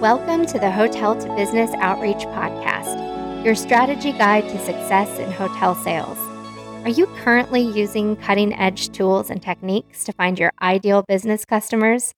Welcome to the Hotel to Business Outreach Podcast, your strategy guide to success in hotel sales. Are you currently using cutting edge tools and techniques to find your ideal business customers?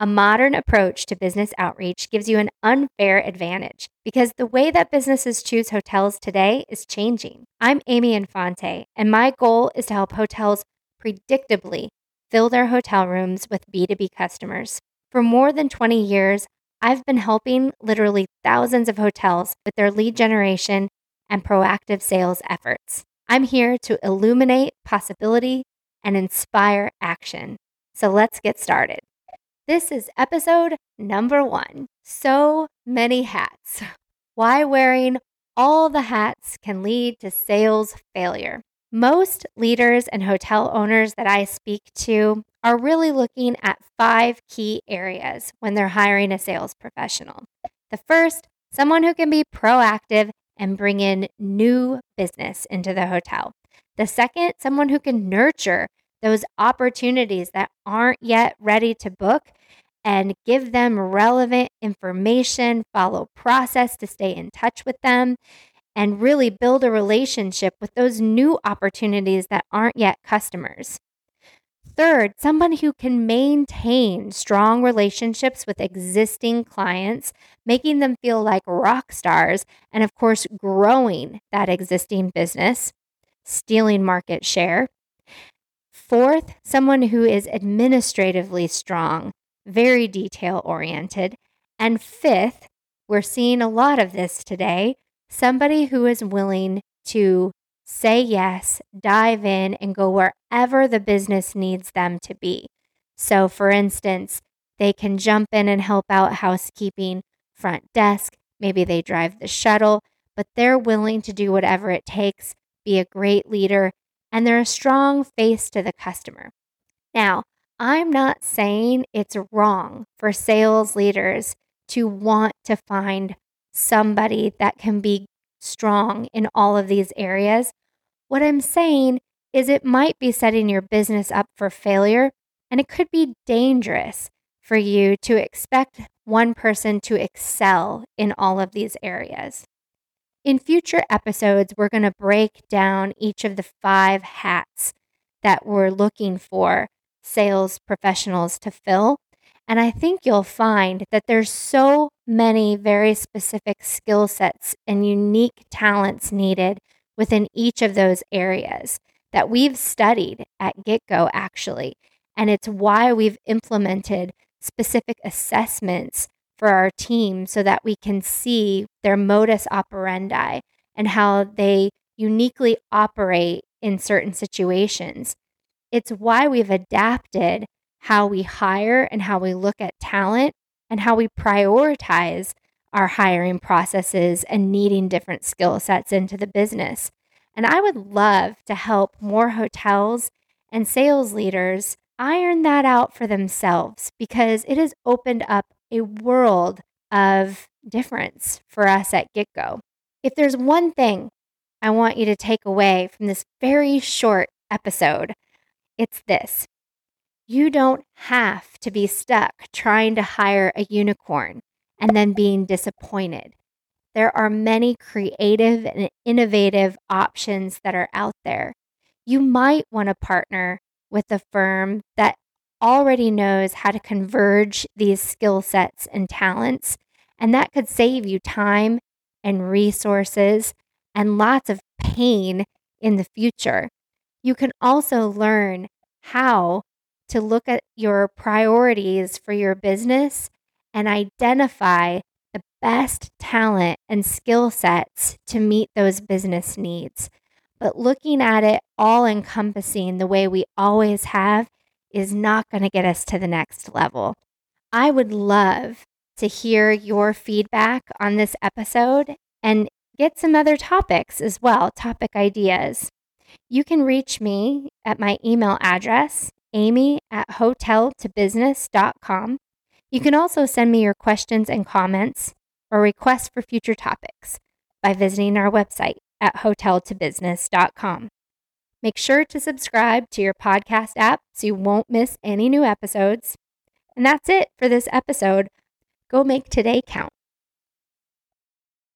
A modern approach to business outreach gives you an unfair advantage because the way that businesses choose hotels today is changing. I'm Amy Infante, and my goal is to help hotels predictably fill their hotel rooms with B2B customers. For more than 20 years, I've been helping literally thousands of hotels with their lead generation and proactive sales efforts. I'm here to illuminate possibility and inspire action. So let's get started. This is episode number one So many hats. Why wearing all the hats can lead to sales failure. Most leaders and hotel owners that I speak to are really looking at five key areas when they're hiring a sales professional. The first, someone who can be proactive and bring in new business into the hotel. The second, someone who can nurture those opportunities that aren't yet ready to book and give them relevant information, follow process to stay in touch with them, and really build a relationship with those new opportunities that aren't yet customers. Third, someone who can maintain strong relationships with existing clients, making them feel like rock stars, and of course, growing that existing business, stealing market share. Fourth, someone who is administratively strong, very detail oriented. And fifth, we're seeing a lot of this today somebody who is willing to say yes, dive in, and go wherever the business needs them to be. So, for instance, they can jump in and help out housekeeping, front desk, maybe they drive the shuttle, but they're willing to do whatever it takes, be a great leader, and they're a strong face to the customer. Now, I'm not saying it's wrong for sales leaders to want to find somebody that can be strong in all of these areas. What I'm saying is it might be setting your business up for failure, and it could be dangerous for you to expect one person to excel in all of these areas. In future episodes, we're going to break down each of the five hats that we're looking for sales professionals to fill. And I think you'll find that there's so many very specific skill sets and unique talents needed within each of those areas that we've studied at GetGo actually. And it's why we've implemented specific assessments for our team so that we can see their modus operandi and how they uniquely operate in certain situations. It's why we've adapted how we hire and how we look at talent and how we prioritize our hiring processes and needing different skill sets into the business. And I would love to help more hotels and sales leaders iron that out for themselves because it has opened up a world of difference for us at GetGo. If there's one thing I want you to take away from this very short episode, it's this you don't have to be stuck trying to hire a unicorn and then being disappointed. There are many creative and innovative options that are out there. You might want to partner with a firm that already knows how to converge these skill sets and talents, and that could save you time and resources and lots of pain in the future. You can also learn how to look at your priorities for your business and identify the best talent and skill sets to meet those business needs. But looking at it all encompassing the way we always have is not going to get us to the next level. I would love to hear your feedback on this episode and get some other topics as well, topic ideas. You can reach me at my email address, amy at hoteltobusiness.com. You can also send me your questions and comments or requests for future topics by visiting our website at hoteltobusiness.com. Make sure to subscribe to your podcast app so you won't miss any new episodes. And that's it for this episode. Go make today count.